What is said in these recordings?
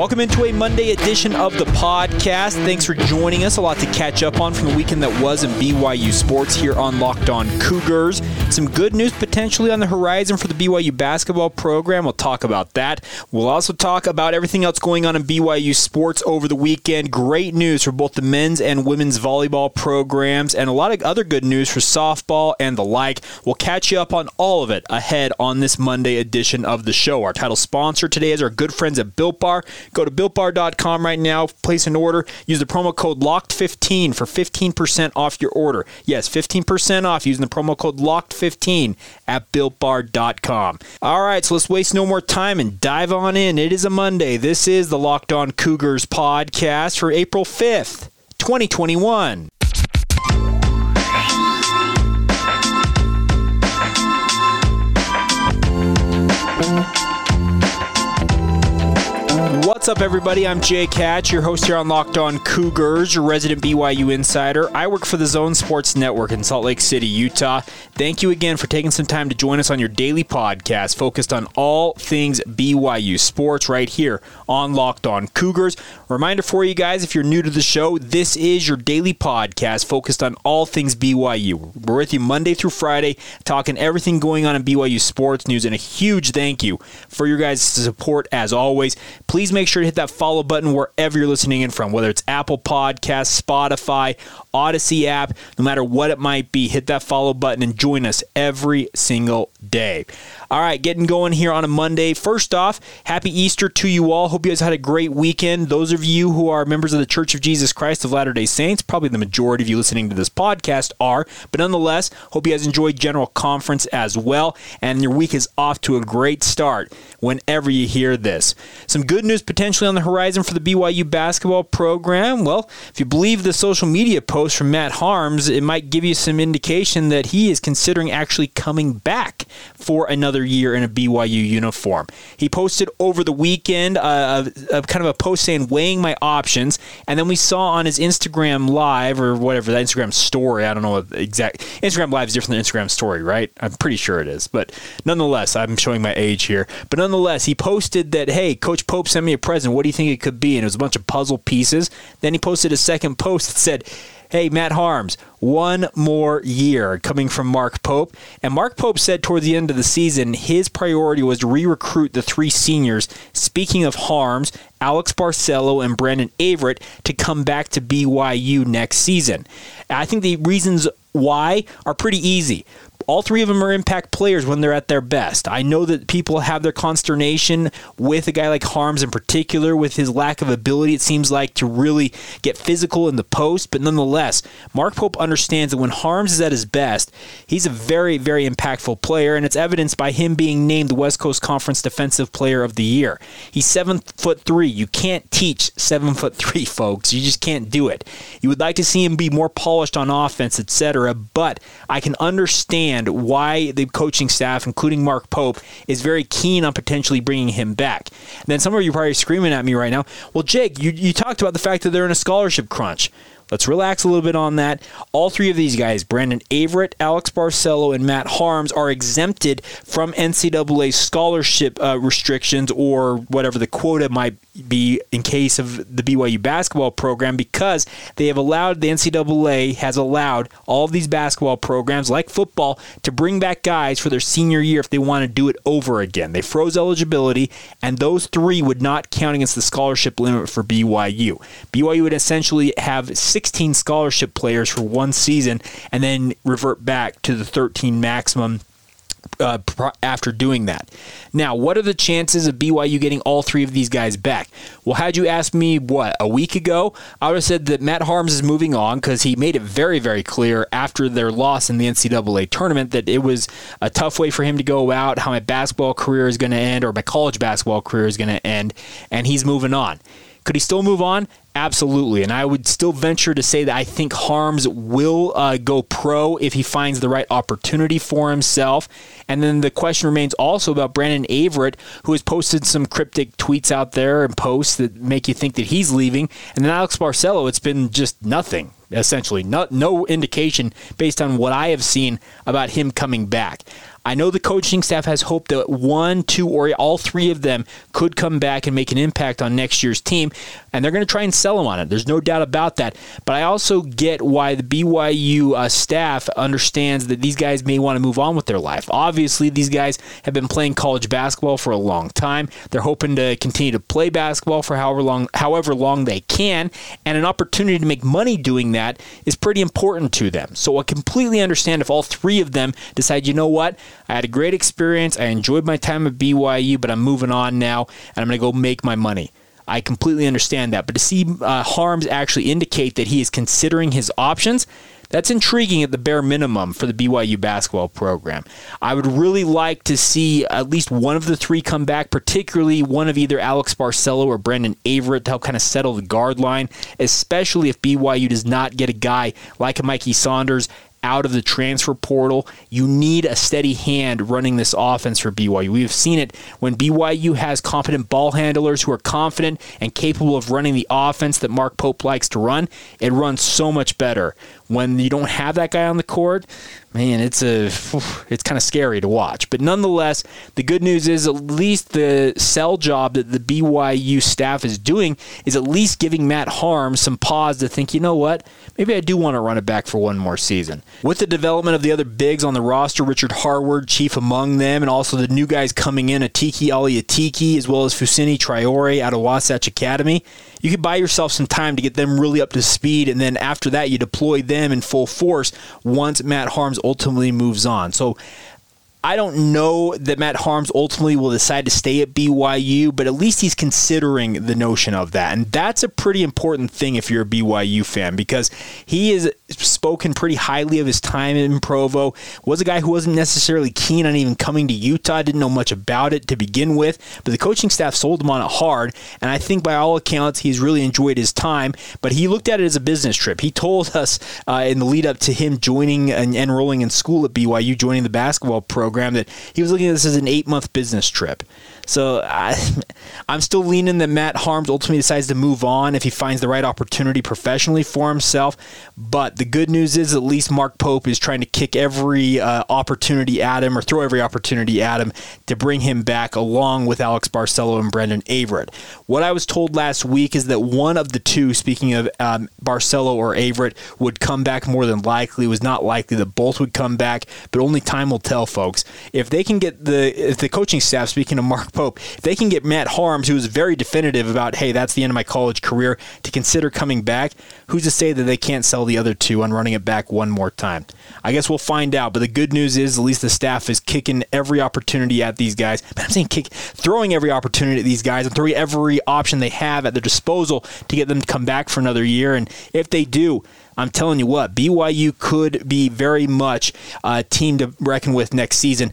Welcome into a Monday edition of the podcast. Thanks for joining us. A lot to catch up on from the weekend that was in BYU sports here on Locked On Cougars. Some good news potentially on the horizon for the BYU basketball program. We'll talk about that. We'll also talk about everything else going on in BYU sports over the weekend. Great news for both the men's and women's volleyball programs, and a lot of other good news for softball and the like. We'll catch you up on all of it ahead on this Monday edition of the show. Our title sponsor today is our good friends at Built Bar. Go to builtbar.com right now, place an order, use the promo code LOCKED15 for 15% off your order. Yes, 15% off using the promo code LOCKED15 at builtbar.com. All right, so let's waste no more time and dive on in. It is a Monday. This is the Locked On Cougars podcast for April 5th, 2021. What's up, everybody? I'm Jake Hatch, your host here on Locked On Cougars, your resident BYU insider. I work for the Zone Sports Network in Salt Lake City, Utah. Thank you again for taking some time to join us on your daily podcast focused on all things BYU sports right here on Locked On Cougars. Reminder for you guys if you're new to the show, this is your daily podcast focused on all things BYU. We're with you Monday through Friday, talking everything going on in BYU sports news, and a huge thank you for your guys' support as always. Please make sure to hit that follow button wherever you're listening in from, whether it's Apple Podcasts, Spotify, Audacy app, no matter what it might be, hit that follow button and join us every single day. All right, getting going here on a Monday. First off, happy Easter to you all. Hope you guys had a great weekend. Those of you who are members of the Church of Jesus Christ of Latter day Saints, probably the majority of you listening to this podcast are, but nonetheless, hope you guys enjoyed General Conference as well, and your week is off to a great start whenever you hear this. Some good news potentially on the horizon for the BYU basketball program. Well, if you believe the social media post from Matt Haarms, it might give you some indication that he is considering actually coming back for another year in a BYU uniform. He posted over the weekend uh, a, a kind of a post saying weighing my options, and then we saw on his Instagram live or whatever that Instagram story. I don't know what exact Instagram live is different than Instagram story, right? I'm pretty sure it is, but nonetheless, I'm showing my age here. But nonetheless, he posted that hey, Coach Pope sent me a present. What do you think it could be? And it was a bunch of puzzle pieces. Then he posted a second post that said hey, Matt Haarms, one more year coming from Mark Pope. And Mark Pope said toward the end of the season, his priority was to re recruit the three seniors, speaking of Haarms, Alex Barcelo, and Brandon Averette, to come back to BYU next season. I think the reasons why are pretty easy all three of them are impact players when they're at their best. I know that people have their consternation with a guy like Haarms in particular, with his lack of ability, it seems like, to really get physical in the post. But nonetheless, Mark Pope understands that when Haarms is at his best, he's a very, very impactful player, and it's evidenced by him being named the West Coast Conference Defensive Player of the Year. He's seven foot three. You can't teach seven foot three, folks. You just can't do it. You would like to see him be more polished on offense, etc. But I can understand understand why the coaching staff, including Mark Pope, is very keen on potentially bringing him back. And then some of you are probably screaming at me right now. Well, Jake, you, you talked about the fact that they're in a scholarship crunch. Let's relax a little bit on that. All three of these guys, Brandon Averette, Alex Barcelo, and Matt Haarms, are exempted from NCAA scholarship uh, restrictions or whatever the quota might be in case of the BYU basketball program because they have allowed, the NCAA has allowed all of these basketball programs, like football, to bring back guys for their senior year if they want to do it over again. They froze eligibility, and those three would not count against the scholarship limit for BYU. BYU would essentially have 16 scholarship players for one season and then revert back to the 13 maximum uh, after doing that. Now, what are the chances of BYU getting all three of these guys back? Well, had you asked me, what, a week ago, I would have said that Matt Haarms is moving on because he made it very, very clear after their loss in the NCAA tournament that it was a tough way for him to go out, how my basketball career is going to end, or my college basketball career is going to end, and he's moving on. Could he still move on? Absolutely. And I would still venture to say that I think Haarms will uh, go pro if he finds the right opportunity for himself. And then the question remains also about Brandon Averette, who has posted some cryptic tweets out there and posts that make you think that he's leaving. And then Alex Barcelo, it's been just nothing essentially. No, no indication based on what I have seen about him coming back. I know the coaching staff has hope that one, two, or all three of them could come back and make an impact on next year's team, and they're going to try and sell them on it. There's no doubt about that. But I also get why the BYU uh, staff understands that these guys may want to move on with their life. Obviously, these guys have been playing college basketball for a long time. They're hoping to continue to play basketball for however long, however long they can, and an opportunity to make money doing that is pretty important to them. So I completely understand if all three of them decide, you know what? I had a great experience. I enjoyed my time at BYU, but I'm moving on now and I'm going to go make my money. I completely understand that. But to see uh, Haarms actually indicate that he is considering his options, that's intriguing at the bare minimum for the BYU basketball program. I would really like to see at least one of the three come back, particularly one of either Alex Barcelo or Brandon Averette to help kind of settle the guard line, especially if BYU does not get a guy like Mikey Saunders out of the transfer portal. You need a steady hand running this offense for BYU. We've seen it when BYU has competent ball handlers who are confident and capable of running the offense that Mark Pope likes to run. It runs so much better. When you don't have that guy on the court, man, it's a it's kind of scary to watch. But nonetheless, the good news is at least the sell job that the BYU staff is doing is at least giving Matt Harm some pause to think, you know what, maybe I do want to run it back for one more season. With the development of the other bigs on the roster, Richard Harward, chief among them, and also the new guys coming in, Atiki Ally Atiki, as well as Fousseyni Traore out of Wasatch Academy, you could buy yourself some time to get them really up to speed, and then after that, you deploy them in full force once Matt Haarms ultimately moves on. So I don't know that Matt Haarms ultimately will decide to stay at BYU, but at least he's considering the notion of that. And that's a pretty important thing if you're a BYU fan because he has spoken pretty highly of his time in Provo. Was a guy who wasn't necessarily keen on even coming to Utah, didn't know much about it to begin with, but the coaching staff sold him on it hard. And I think by all accounts, he's really enjoyed his time, but he looked at it as a business trip. He told us uh, in the lead up to him joining and enrolling in school at BYU, joining the basketball program program that he was looking at this as an eight month business trip. So I, I'm still leaning that Matt Haarms ultimately decides to move on if he finds the right opportunity professionally for himself. But the good news is at least Mark Pope is trying to kick every uh, opportunity at him or throw every opportunity at him to bring him back along with Alex Barcelo and Brandon Averette. What I was told last week is that one of the two, speaking of um, Barcelo or Averette, would come back more than likely. It was not likely that both would come back, but only time will tell, folks. If they can get the if the coaching staff, speaking of Mark Pope, they can get Matt Haarms, who was very definitive about, hey, that's the end of my college career, to consider coming back, who's to say that they can't sell the other two on running it back one more time? I guess we'll find out. But the good news is, at least the staff is kicking every opportunity at these guys. But I'm saying kick, throwing every opportunity at these guys and throwing every option they have at their disposal to get them to come back for another year. And if they do, I'm telling you what, BYU could be very much a team to reckon with next season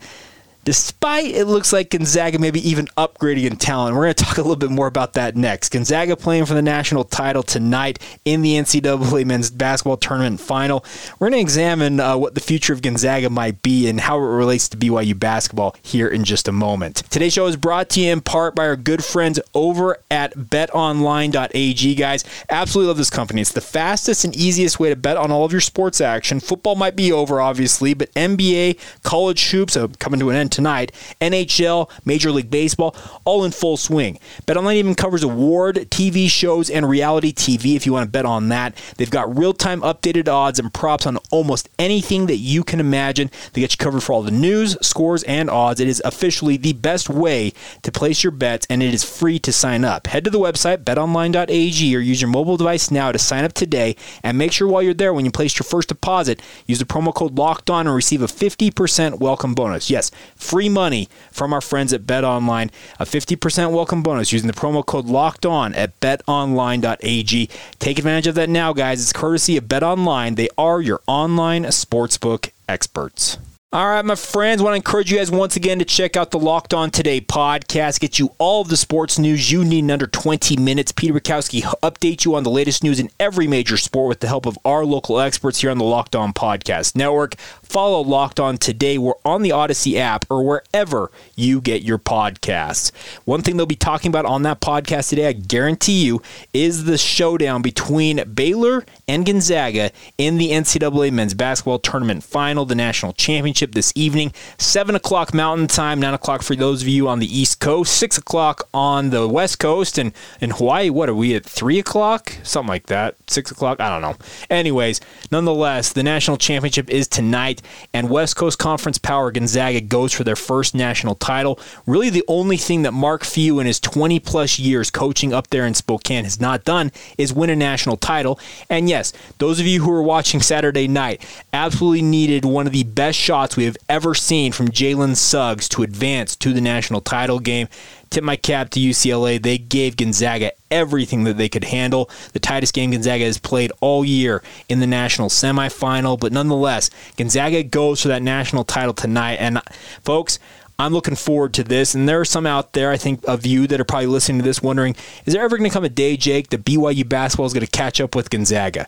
despite it looks like Gonzaga maybe even upgrading in talent. We're going to talk a little bit more about that next. Gonzaga playing for the national title tonight in the NCAA men's basketball tournament final. We're going to examine uh, what the future of Gonzaga might be and how it relates to BYU basketball here in just a moment. Today's show is brought to you in part by our good friends over at betonline.ag, guys. Absolutely love this company. It's the fastest and easiest way to bet on all of your sports action. Football might be over, obviously, but NBA, college hoops are coming to an end tonight. NHL, Major League Baseball, all in full swing. BetOnline even covers award TV shows and reality TV if you want to bet on that. They've got real time updated odds and props on almost anything that you can imagine. They get you covered for all the news, scores, and odds. It is officially the best way to place your bets, and it is free to sign up. Head to the website, betonline.ag, or use your mobile device now to sign up today. And make sure while you're there, when you place your first deposit, use the promo code LOCKED ON and receive a 50% welcome bonus. Yes, free money from our friends at Bet Online. A 50% welcome bonus using the promo code Locked On at BetOnline.ag. Take advantage of that now, guys. It's courtesy of Bet Online. They are your online sportsbook experts. All right, my friends, I want to encourage you guys once again to check out the Locked On Today podcast. Get you all of the sports news you need in under 20 minutes. Peter Bukowski updates you on the latest news in every major sport with the help of our local experts here on the Locked On Podcast Network. Follow Locked On Today. We're on the Audacy app or wherever you get your podcasts. One thing they'll be talking about on that podcast today, I guarantee you, is the showdown between Baylor and Gonzaga in the NCAA men's basketball tournament final, the national championship this evening. 7 o'clock Mountain Time, 9 o'clock for those of you on the East Coast, 6 o'clock on the West Coast, and in Hawaii, what are we at 3 o'clock? Something like that. 6 o'clock? I don't know. Anyways, nonetheless, the national championship is tonight, and West Coast Conference power Gonzaga goes for their first national title. Really, the only thing that Mark Few in his 20 plus years coaching up there in Spokane has not done is win a national title. And yes, those of you who are watching Saturday night absolutely needed one of the best shots we have ever seen from Jalen Suggs to advance to the national title game. Tip my cap to UCLA. They gave Gonzaga everything that they could handle. The tightest game Gonzaga has played all year in the national semifinal, but nonetheless, Gonzaga goes for that national title tonight. And folks, I'm looking forward to this. And there are some out there, I think, of you that are probably listening to this wondering, is there ever going to come a day, Jake, that BYU basketball is going to catch up with Gonzaga?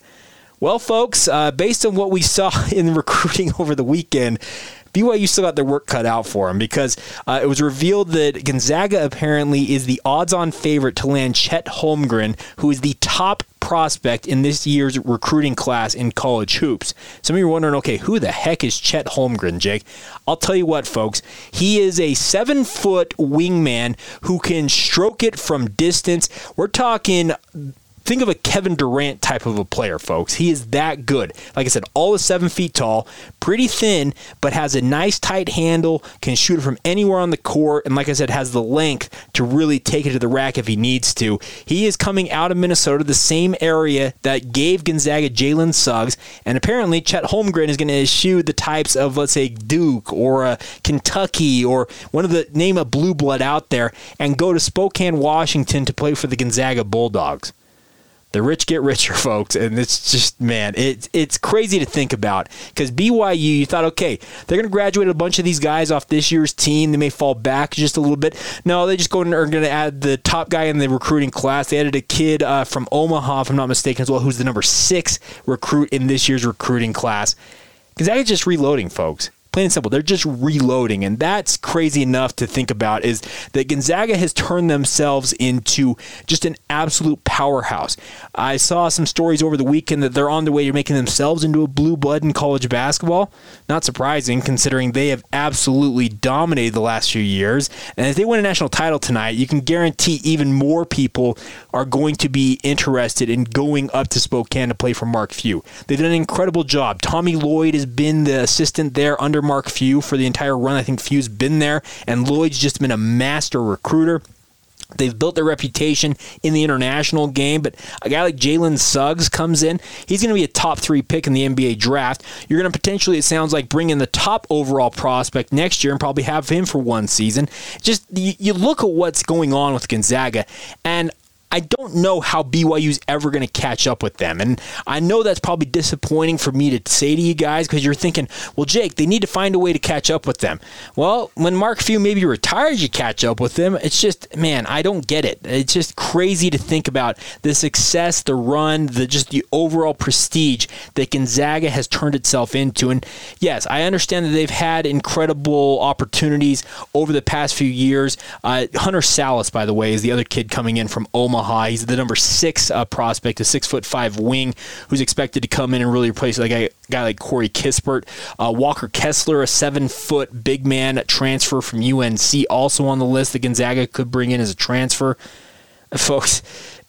Well, folks, uh, based on what we saw in recruiting over the weekend, BYU still got their work cut out for them because uh, it was revealed that Gonzaga apparently is the odds on favorite to land Chet Holmgren, who is the top prospect in this year's recruiting class in college hoops. Some of you are wondering, okay, who the heck is Chet Holmgren, Jake? I'll tell you what, folks. He is a seven foot wingman who can stroke it from distance. We're talking think of a Kevin Durant type of a player, folks. He is that good. Like I said, all is seven feet tall, pretty thin, but has a nice tight handle, can shoot from anywhere on the court, and like I said, has the length to really take it to the rack if he needs to. He is coming out of Minnesota, the same area that gave Gonzaga Jalen Suggs, and apparently Chet Holmgren is going to eschew the types of, let's say, Duke or uh, Kentucky or one of the name of blue blood out there and go to Spokane, Washington to play for the Gonzaga Bulldogs. The rich get richer, folks, and it's just man, it's it's crazy to think about because BYU, you thought, okay, they're going to graduate a bunch of these guys off this year's team. They may fall back just a little bit. No, they just go and are going to add the top guy in the recruiting class. They added a kid uh, from Omaha, if I'm not mistaken, as well, who's the number six recruit in this year's recruiting class. Because that is just reloading, folks. Plain and simple, they're just reloading, and that's crazy enough to think about. Is that Gonzaga has turned themselves into just an absolute powerhouse. I saw some stories over the weekend that they're on their way to making themselves into a blue blood in college basketball. Not surprising, considering they have absolutely dominated the last few years. And if they win a national title tonight, you can guarantee even more people are going to be interested in going up to Spokane to play for Mark Few. They've done an incredible job. Tommy Lloyd has been the assistant there under Mark Few for the entire run. I think Few's been there, and Lloyd's just been a master recruiter. They've built their reputation in the international game, but a guy like Jalen Suggs comes in. He's going to be a top three pick in the NBA draft. You're going to potentially, it sounds like, bring in the top overall prospect next year and probably have him for one season. Just you look at what's going on with Gonzaga, and I don't know how BYU's ever going to catch up with them. And I know that's probably disappointing for me to say to you guys because you're thinking, well, Jake, they need to find a way to catch up with them. Well, when Mark Few maybe retires, you catch up with them. It's just, man, I don't get it. It's just crazy to think about the success, the run, the just the overall prestige that Gonzaga has turned itself into. And yes, I understand that they've had incredible opportunities over the past few years. Uh, Hunter Sallis, by the way, is the other kid coming in from Omaha. Omaha. He's the number six uh, prospect, a six foot five wing who's expected to come in and really replace like a guy like Corey Kispert. Uh, Walker Kessler, a seven foot big man transfer from UNC, also on the list that Gonzaga could bring in as a transfer. Folks,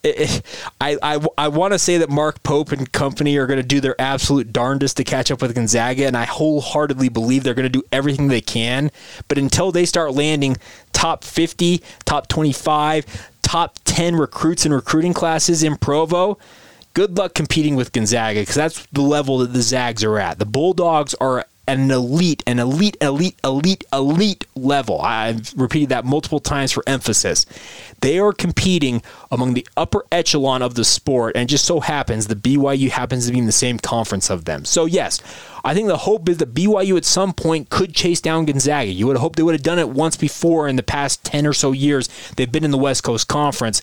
I, I, I want to say that Mark Pope and company are going to do their absolute darndest to catch up with Gonzaga, and I wholeheartedly believe they're going to do everything they can. But until they start landing top 50, top 25, top 10 recruits and recruiting classes in Provo, good luck competing with Gonzaga because that's the level that the Zags are at. The Bulldogs are at an elite, an elite, elite, elite, elite level. I've repeated that multiple times for emphasis. They are competing among the upper echelon of the sport, and just so happens the BYU happens to be in the same conference of them. So, yes, I think the hope is that BYU at some point could chase down Gonzaga. You would hoped they would have done it once before in the past 10 or so years they've been in the West Coast Conference,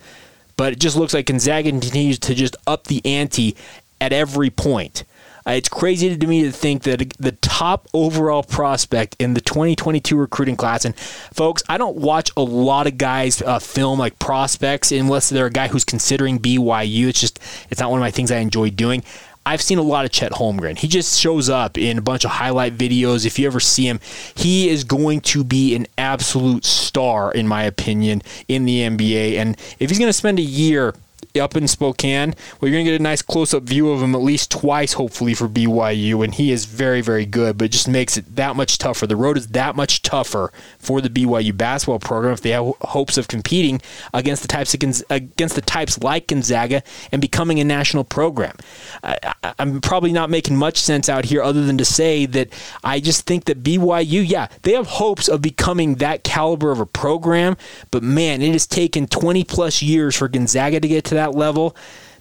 but it just looks like Gonzaga continues to just up the ante at every point. Uh, it's crazy to me to think that the top overall prospect in the 2022 recruiting class, and folks, I don't watch a lot of guys uh, film like prospects unless they're a guy who's considering BYU. It's just, it's not one of my things I enjoy doing. I've seen a lot of Chet Holmgren. He just shows up in a bunch of highlight videos. If you ever see him, he is going to be an absolute star, in my opinion, in the NBA. And if he's going to spend a year up in Spokane. Well, you're going to get a nice close up view of him at least twice, hopefully, for BYU. And he is very, very good, but it just makes it that much tougher. The road is that much tougher for the BYU basketball program if they have hopes of competing against the types against the types like Gonzaga and becoming a national program. I, am probably not making much sense out here other than to say that I just think that BYU, yeah, they have hopes of becoming that caliber of a program, but man, it has taken 20 plus years for Gonzaga to get to that level.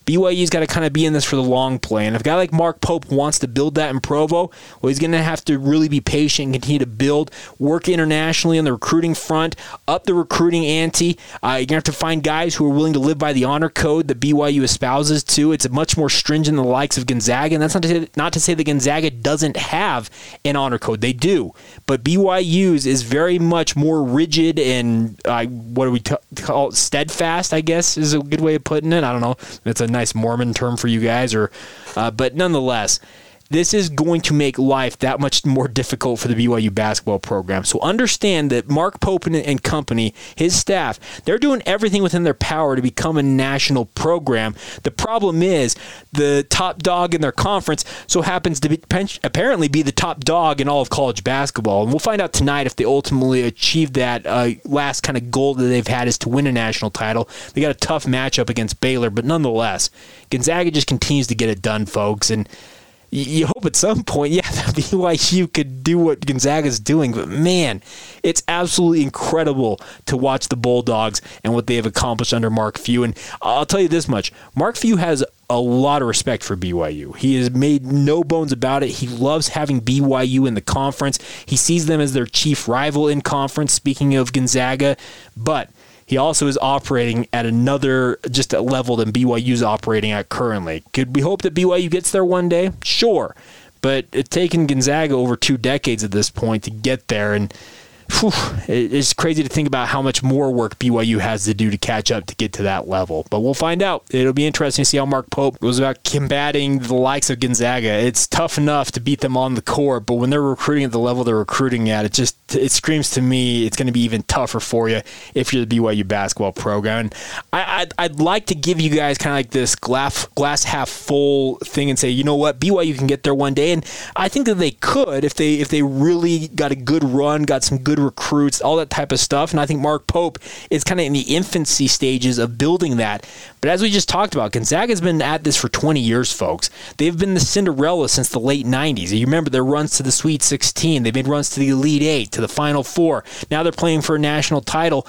BYU's got to kind of be in this for the long play. And if a guy like Mark Pope wants to build that in Provo, well, he's going to have to really be patient and continue to build, work internationally on the recruiting front, up the recruiting ante. Uh, you're going to have to find guys who are willing to live by the honor code that BYU espouses to. It's much more stringent than the likes of Gonzaga. And that's not to say, not to say that Gonzaga doesn't have an honor code. They do. But BYU's is very much more rigid and uh, what do we t- call it? Steadfast, I guess, is a good way of putting it. I don't know. It's a nice Mormon term for you guys, or uh, but nonetheless, this is going to make life that much more difficult for the BYU basketball program. So understand that Mark Pope and, company, his staff, they're doing everything within their power to become a national program. The problem is the top dog in their conference so happens to be, apparently be the top dog in all of college basketball. And we'll find out tonight if they ultimately achieve that uh, last kind of goal that they've had is to win a national title. They got a tough matchup against Baylor, but nonetheless, Gonzaga just continues to get it done, folks. And you hope at some point, yeah, that BYU could do what Gonzaga's doing. But man, it's absolutely incredible to watch the Bulldogs and what they have accomplished under Mark Few. And I'll tell you this much Mark Few has a lot of respect for BYU. He has made no bones about it. He loves having BYU in the conference. He sees them as their chief rival in conference, speaking of Gonzaga. But he also is operating at another just a level than BYU is operating at currently. Could we hope that BYU gets there one day? Sure. But it's taken Gonzaga over two decades at this point to get there. And whew, it's crazy to think about how much more work BYU has to do to catch up to get to that level. But we'll find out. It'll be interesting to see how Mark Pope goes about combating the likes of Gonzaga. It's tough enough to beat them on the court, but when they're recruiting at the level they're recruiting at, it just it screams to me it's going to be even tougher for you if you're the BYU basketball program. And I, I'd, I'd like to give you guys kind of like this glass glass half full thing and say, you know what, BYU can get there one day, and I think that they could if they if they really got a good run, got some good good recruits, all that type of stuff. And I think Mark Pope is kind of in the infancy stages of building that. But as we just talked about, Gonzaga's been at this for 20 years, folks. They've been the Cinderella since the late 90s. You remember their runs to the Sweet 16, they've made runs to the Elite Eight, to the Final Four. Now they're playing for a national title.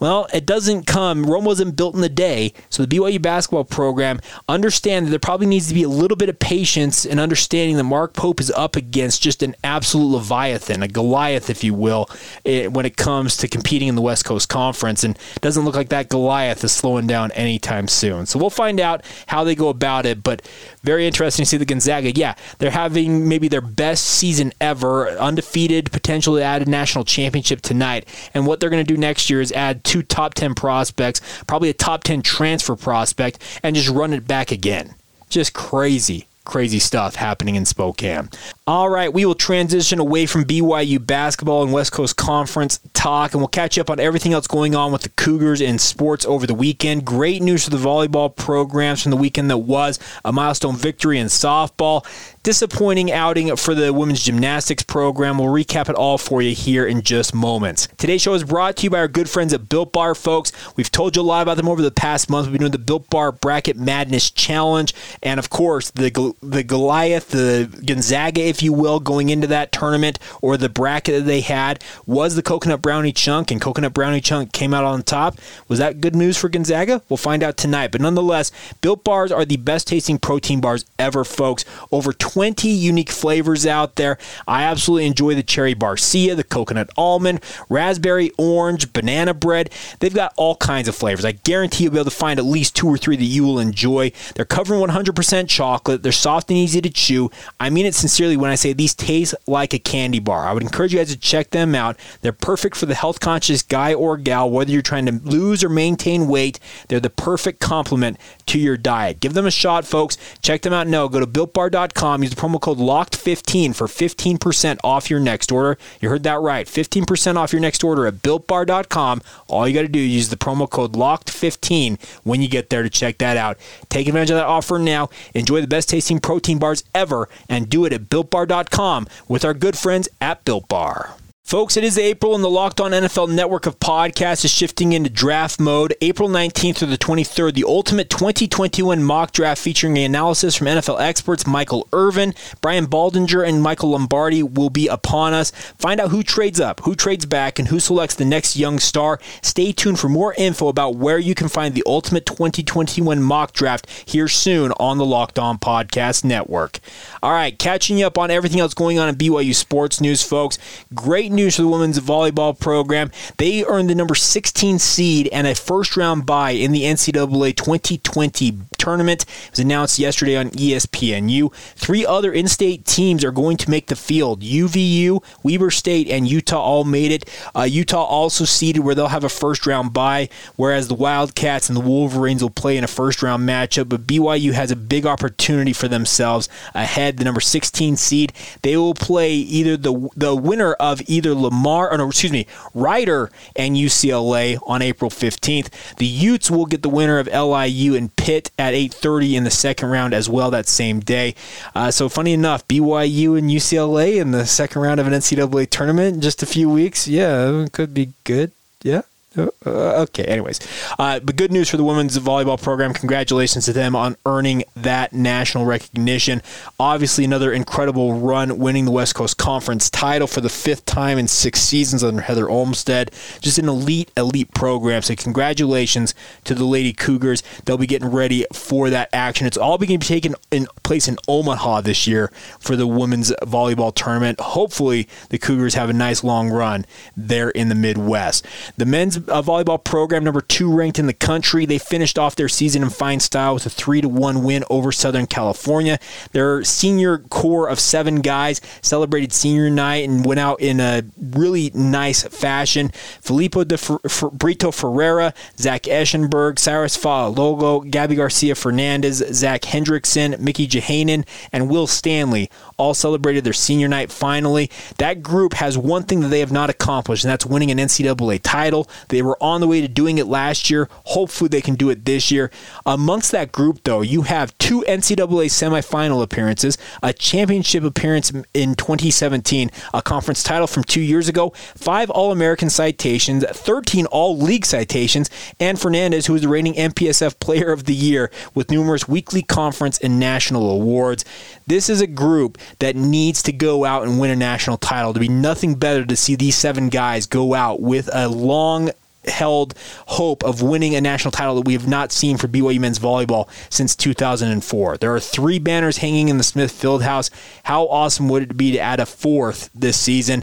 Well, it doesn't come. Rome wasn't built in a day. So the BYU basketball program understand that there probably needs to be a little bit of patience and understanding that Mark Pope is up against just an absolute leviathan, a Goliath, if you will, eh, when it comes to competing in the West Coast Conference. And doesn't look like that Goliath is slowing down anytime soon. So we'll find out how they go about it. But very interesting to see the Gonzaga. Yeah, they're having maybe their best season ever, undefeated, potentially add a national championship tonight. And what they're going to do next year is add two top 10 prospects, probably a top 10 transfer prospect, and just run it back again. Just crazy crazy stuff happening in Spokane. All right, we will transition away from BYU basketball and West Coast Conference talk, and we'll catch up on everything else going on with the Cougars in sports over the weekend. Great news for the volleyball programs from the weekend that was a milestone victory in softball. Disappointing outing for the women's gymnastics program. We'll recap it all for you here in just moments. Today's show is brought to you by our good friends at Built Bar, folks. We've told you a lot about them over the past month. We've been doing the Built Bar Bracket Madness Challenge, and of course, the the Goliath, the Gonzaga, if you will, going into that tournament or the bracket that they had was the coconut brownie chunk, and coconut brownie chunk came out on top. Was that good news for Gonzaga? We'll find out tonight. But nonetheless, Built Bars are the best tasting protein bars ever, folks. Over 20 unique flavors out there. I absolutely enjoy the cherry barcia, the coconut almond, raspberry orange, banana bread. They've got all kinds of flavors. I guarantee you'll be able to find at least two or three that you will enjoy. They're covered in 100% chocolate. They're soft and easy to chew. I mean it sincerely when I say these taste like a candy bar. I would encourage you guys to check them out. They're perfect for the health conscious guy or gal, whether you're trying to lose or maintain weight. They're the perfect complement to your diet. Give them a shot, folks. Check them out now. Go to builtbar.com. Use the promo code LOCKED15 for 15% off your next order. You heard that right. 15% off your next order at builtbar.com. All you got to do is use the promo code LOCKED15 when you get there to check that out. Take advantage of that offer now. Enjoy the best tasting protein bars ever and do it at builtbar.com with our good friends at Built Bar. Folks, it is April and the Locked On NFL network of podcasts is shifting into draft mode. April 19th through the 23rd, the ultimate 2021 mock draft featuring an analysis from NFL experts Michael Irvin, Brian Baldinger, and Michael Lombardi will be upon us. Find out who trades up, who trades back, and who selects the next young star. Stay tuned for more info about where you can find the ultimate 2021 mock draft here soon on the Locked On Podcast Network. All right, catching you up on everything else going on in BYU sports news, folks. Great news for the women's volleyball program. They earned the number 16 seed and a first round bye in the NCAA 2020 tournament. It was announced yesterday on ESPNU. Three other in state teams are going to make the field UVU, Weber State, and Utah all made it. Uh, Utah also seeded where they'll have a first round bye, whereas the Wildcats and the Wolverines will play in a first round matchup. But BYU has a big opportunity for themselves ahead. The number 16 seed, they will play either the the winner of either Lamar, or no, excuse me, Rider and UCLA on April 15th. The Utes will get the winner of LIU and Pitt at 8:30 in the second round as well that same day. Uh, so funny enough, BYU and UCLA in the second round of an NCAA tournament in just a few weeks. Yeah, could be good. Yeah. Uh, okay, anyways. Uh, but good news for the women's volleyball program. Congratulations to them on earning that national recognition. Obviously, another incredible run winning the West Coast Conference title for the fifth time in six seasons under Heather Olmstead. Just an elite, elite program. So, congratulations to the Lady Cougars. They'll be getting ready for that action. It's all going to be taking in place in Omaha this year for the women's volleyball tournament. Hopefully, the Cougars have a nice long run there in the Midwest. The men's uh, volleyball program, number two ranked in the country. They finished off their season in fine style with a three to one win over Southern California. Their senior core of seven guys celebrated senior night and went out in a really nice fashion. Filippo de Fer- Fer- Brito Ferreira, Zach Eschenburg, Cyrus Logo, Gabi Garcia Fernandez, Zach Hendrickson, Mickey Jehanen, and Will Stanley all celebrated their senior night finally. That group has one thing that they have not accomplished, and that's winning an NCAA title. They were on the way to doing it last year. Hopefully, they can do it this year. Amongst that group, though, you have two NCAA semifinal appearances, a championship appearance in 2017, a conference title from two years ago, five All American citations, 13 All League citations, and Fernandez, who is the reigning MPSF Player of the Year with numerous weekly conference and national awards. This is a group that needs to go out and win a national title. To be nothing better to see these seven guys go out with a long held hope of winning a national title that we have not seen for BYU men's volleyball since 2004. There are three banners hanging in the Smith Fieldhouse. How awesome would it be to add a fourth this season?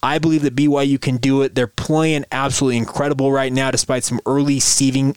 I believe that BYU can do it. They're playing absolutely incredible right now, despite some early season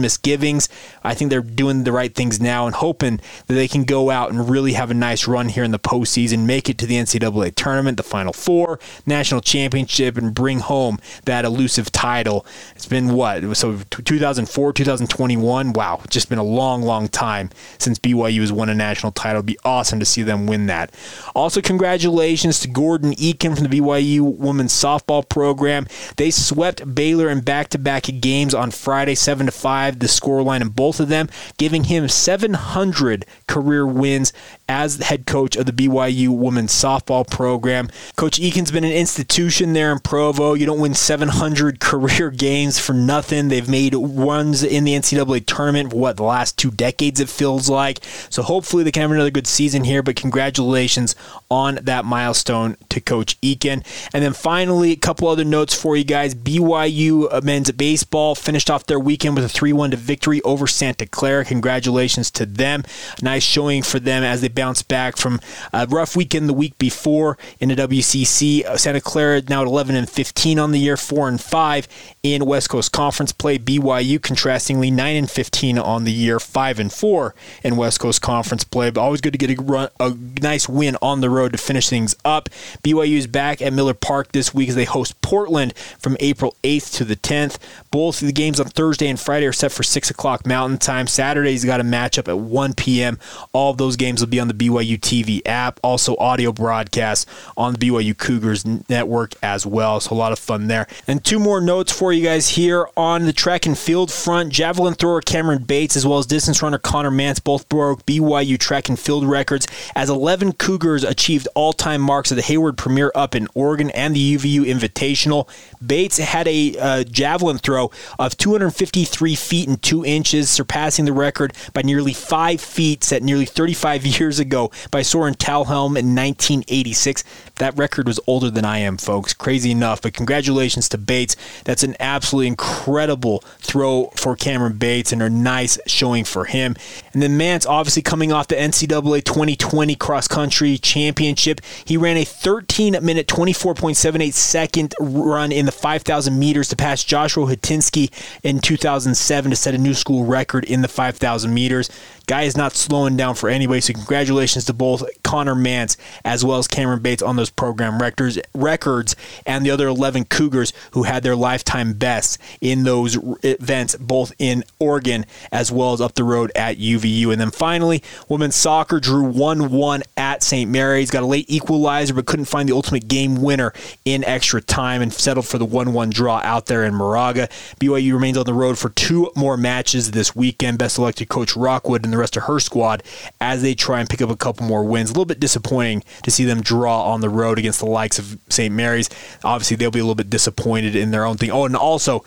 misgivings. I think they're doing the right things now and hoping that they can go out and really have a nice run here in the postseason, make it to the NCAA tournament, the Final Four, national championship, and bring home that elusive title. It's been what? So 2004, 2021. Wow, just been a long, long time since BYU has won a national title. It'd be awesome to see them win that. Also, congratulations to Gordon Eakin from the BYU women's softball program. They swept Baylor in back-to-back games on Friday, seven to five. The scoreline in both of them, giving him 700 career wins as the head coach of the BYU women's softball program. Coach Eakin's been an institution there in Provo. You don't win 700 career games for nothing. They've made runs in the NCAA tournament for what the last two decades it feels like. So hopefully they can have another good season here. But congratulations on that milestone to Coach Eakin. And then finally, a couple other notes for you guys. BYU uh, men's baseball finished off their weekend with a 3-1 victory over Santa Clara. Congratulations to them. Nice showing for them as they bounce back from a rough weekend the week before in the WCC. Uh, Santa Clara now at 11 and 15 on the year, 4 and 5 in West Coast Conference play. BYU contrastingly 9 and 15 on the year, 5 and 4 in West Coast Conference play. But always good to get a, run, a nice win on the road to finish things up. BYU is back at Miller Park this week as they host Portland from April 8th to the 10th. Both of the games on Thursday and Friday are set for 6 o'clock Mountain Time. Saturday's got a matchup at 1 p.m. All of those games will be on the BYU TV app. Also, audio broadcasts on the BYU Cougars network as well. So, a lot of fun there. And two more notes for you guys here on the track and field front. Javelin thrower Cameron Bates, as well as distance runner Conner Mantz, both broke BYU track and field records as 11 Cougars achieved all time marks at the Hayward Premier up in Oregon and the UVU Invitational. Bates had a uh, javelin throw of 253 feet and 2 inches, surpassing the record by nearly 5 feet set nearly 35 years ago by Soren Talhelm in 1986. That record was older than I am, folks. Crazy enough, but congratulations to Bates. That's an absolutely incredible throw for Cameron Bates and a nice showing for him. And then Mantz, obviously coming off the NCAA 2020 cross country championship, he ran a 13 minute, 24.78 second run in the 5,000 meters to pass Joshua Hutinski in 2007 to set a new school record in the 5,000 meters. Guy is not slowing down for anybody, so congratulations to both Conner Mantz as well as Cameron Bates on those program records, records and the other 11 Cougars who had their lifetime bests in those events, both in Oregon as well as up the road at UVU. And then finally, women's soccer drew 1 1 at St. Mary's, got a late equalizer, but couldn't find the ultimate game winner in extra time and settled for the 1 1 draw out there in Moraga. BYU remains on the road for two more matches this weekend. Best elected coach Rockwood and the rest of her squad as they try and pick up a couple more wins. A little bit disappointing to see them draw on the road against the likes of St. Mary's. Obviously, they'll be a little bit disappointed in their own thing. Oh, and also,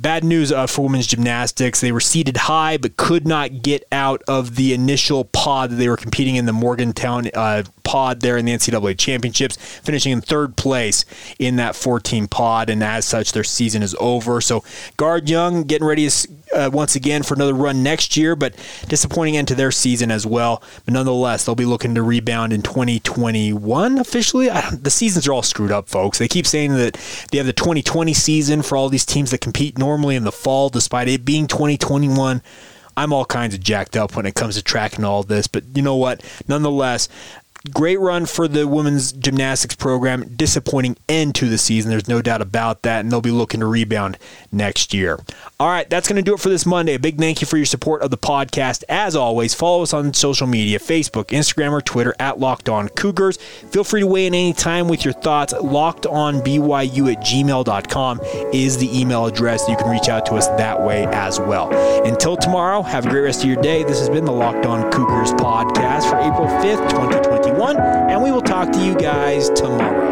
Bad news uh, for women's gymnastics. They were seated high but could not get out of the initial pod that they were competing in the Morgantown uh, pod there in the NCAA championships, finishing in third place in that 14 pod. And as such, their season is over. So Guard Young getting ready uh, once again for another run next year, but disappointing end to their season as well. But nonetheless, they'll be looking to rebound in 2021 officially. the seasons are all screwed up, folks. They keep saying that they have the 2020 season for all these teams that compete normally in the fall, despite it being 2021. I'm all kinds of jacked up when it comes to tracking all this, but you know what? Nonetheless, Great run for the women's gymnastics program. Disappointing end to the season. There's no doubt about that, and they'll be looking to rebound next year. All right, that's going to do it for this Monday. A big thank you for your support of the podcast. As always, follow us on social media Facebook, Instagram, or Twitter at Locked On Cougars. Feel free to weigh in anytime with your thoughts. Locked On BYU at gmail.com is the email address. You can reach out to us that way as well. Until tomorrow, have a great rest of your day. This has been the Locked On Cougars podcast for April 5th, 2021 and we will talk to you guys tomorrow.